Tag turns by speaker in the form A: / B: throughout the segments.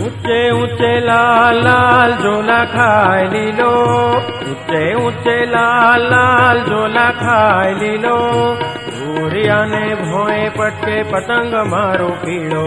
A: ऊँचे ऊँचे लाल लाल झोला खाए लीलो ऊँचे ऊँचे लाल लाल झोला खाए लीलो भूरिया ने भोए पटके पतंग मारो पीड़ो।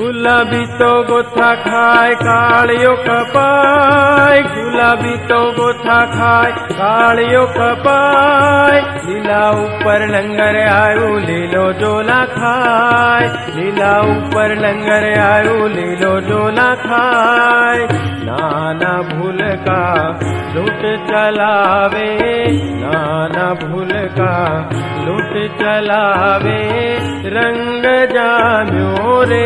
A: गुलाबीतो गोसाय काल पपा गुलाबीतो गोसाय कालो पपा લીલા ઉપર લંગર આવ્યું લીલો જોલા ખાય લીલા ઉપર લંગર આવ્યું લીલો જોલા ખાય નાના ભૂલકા લૂંટ ચલાવે નાના ભૂલકા લૂંટ ચલાવે રંગ જામ્યો રે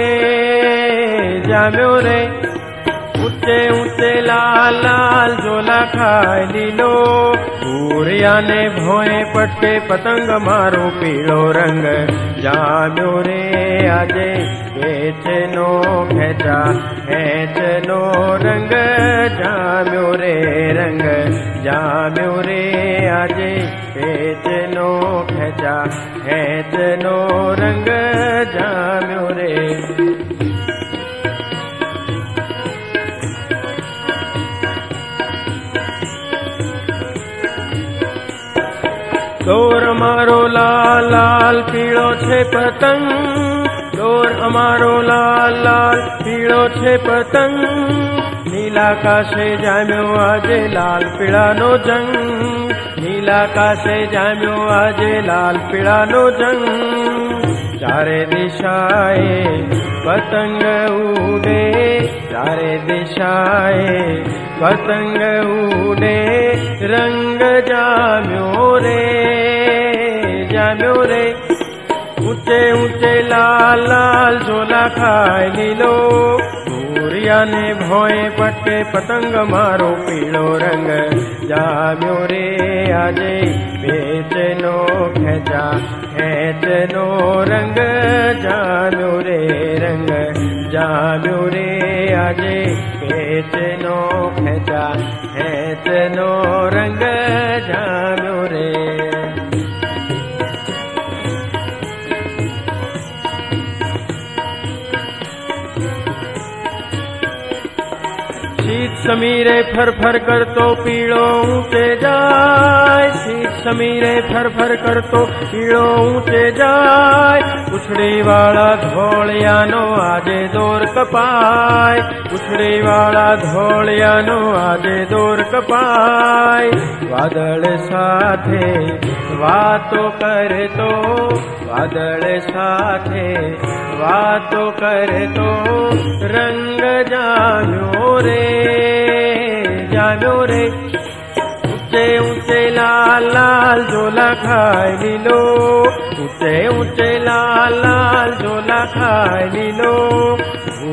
A: જામ્યો રે ऊँचे ऊँचे लाल लाल झोला खाए लीलो पूरिया ने भोए पट्टे पतंग मारो पीलो रंग। जाम्यो रे, आजे बेचनो खेचा खेचनो रंग। जाम्यो रे रंग, जाम्यो रे, आजे बेचनो खेचा खेचनो रंग। जा દોર અમારો લાલ લાલ, પીળો છે પતંગ. દોર અમારો લાલ લાલ, પીળો છે પતંગ. નીલા કાશે જામ્યો આજે લાલ, પીળાનો જંગ. નીલા કાશે જામ્યો આજે લાલ, પીળાનો જંગ. ચારે દિશાએ પતંગ ઉડે. ચારે દિશાએ પતંગ ઉડે. રંગ જામ્યો ऊँचे ऊँचे लाल लाल झोला खाए लीलो गोरिया ने भोए पट्टे पतंग मारो पीलो रंग। जाम्यो रे, आजे बेचनो, खेचा, खेचनो रंग। जाम्यो रे रंग। जाम्यो रे, आजे बेचनो, खेचा, खेचनो સમીરે ફરફર કરતો પીળો ઊંચે જાય શીત સમીરે ફરફર કરતો પીળો ઊંચે જાય ઉછળી વાળા ધોળિયાનો આજે દોર કપાય ઉછળી વાળા ધોળિયાનો આજે દોર કપાય વાદળ સાથે વાતો કરતો વાદળ સાથે વાતો કરતો રંગ જામ્યો રે જામ્યો રે ઊંચે ઊંચે લાલ લાલ ઝોલા ખાઈ લીલો ઊંચે ઊંચે લાલ લાલ ઝોલા ખાઈ લીલો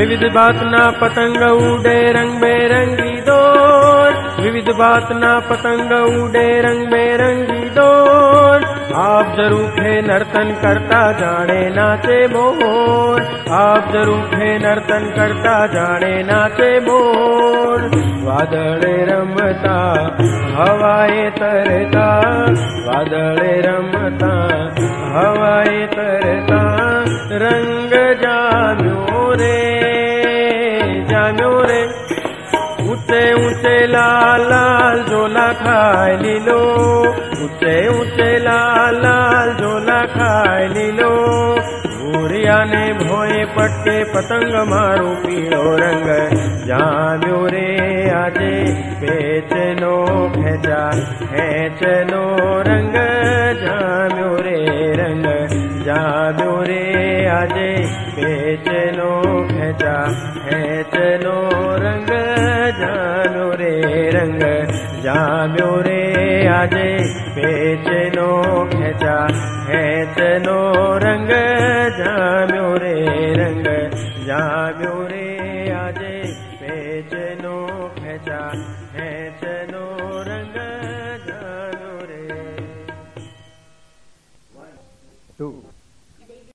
A: विविध बात ना पतंग उड़े रंग बेरंगी दो विविध बात ना पतंग उड़े रंग बेरंगी दो आप ज़रूर है नर्तन करता, जाने नाचे मोर। आप ज़रूर है नर्तन करता, जाने नाचे मोर। वादड़े रमता, हवाए तरता। वादळे रमता, हवाए तरता, रंग ऊँचे लाल लाल झोला खाए लीलो ऊँचे ऊँचे लाल लाल झोला खाए लीलो भूरिया ने भोए पट्टे पतंग मारू पीलो रंग। जान्यो रे, आजे बेचनो खेचा खेचनो रंग। जाम्यो रे रंग जाम्यो रे, आजे बेचनो खेचा खेचनो रंग। जा रंग। जाम्यो रे आजे पेचनो गेजा हे तनो रङ्गोरे आजे पेचनो गेजा हे तल नो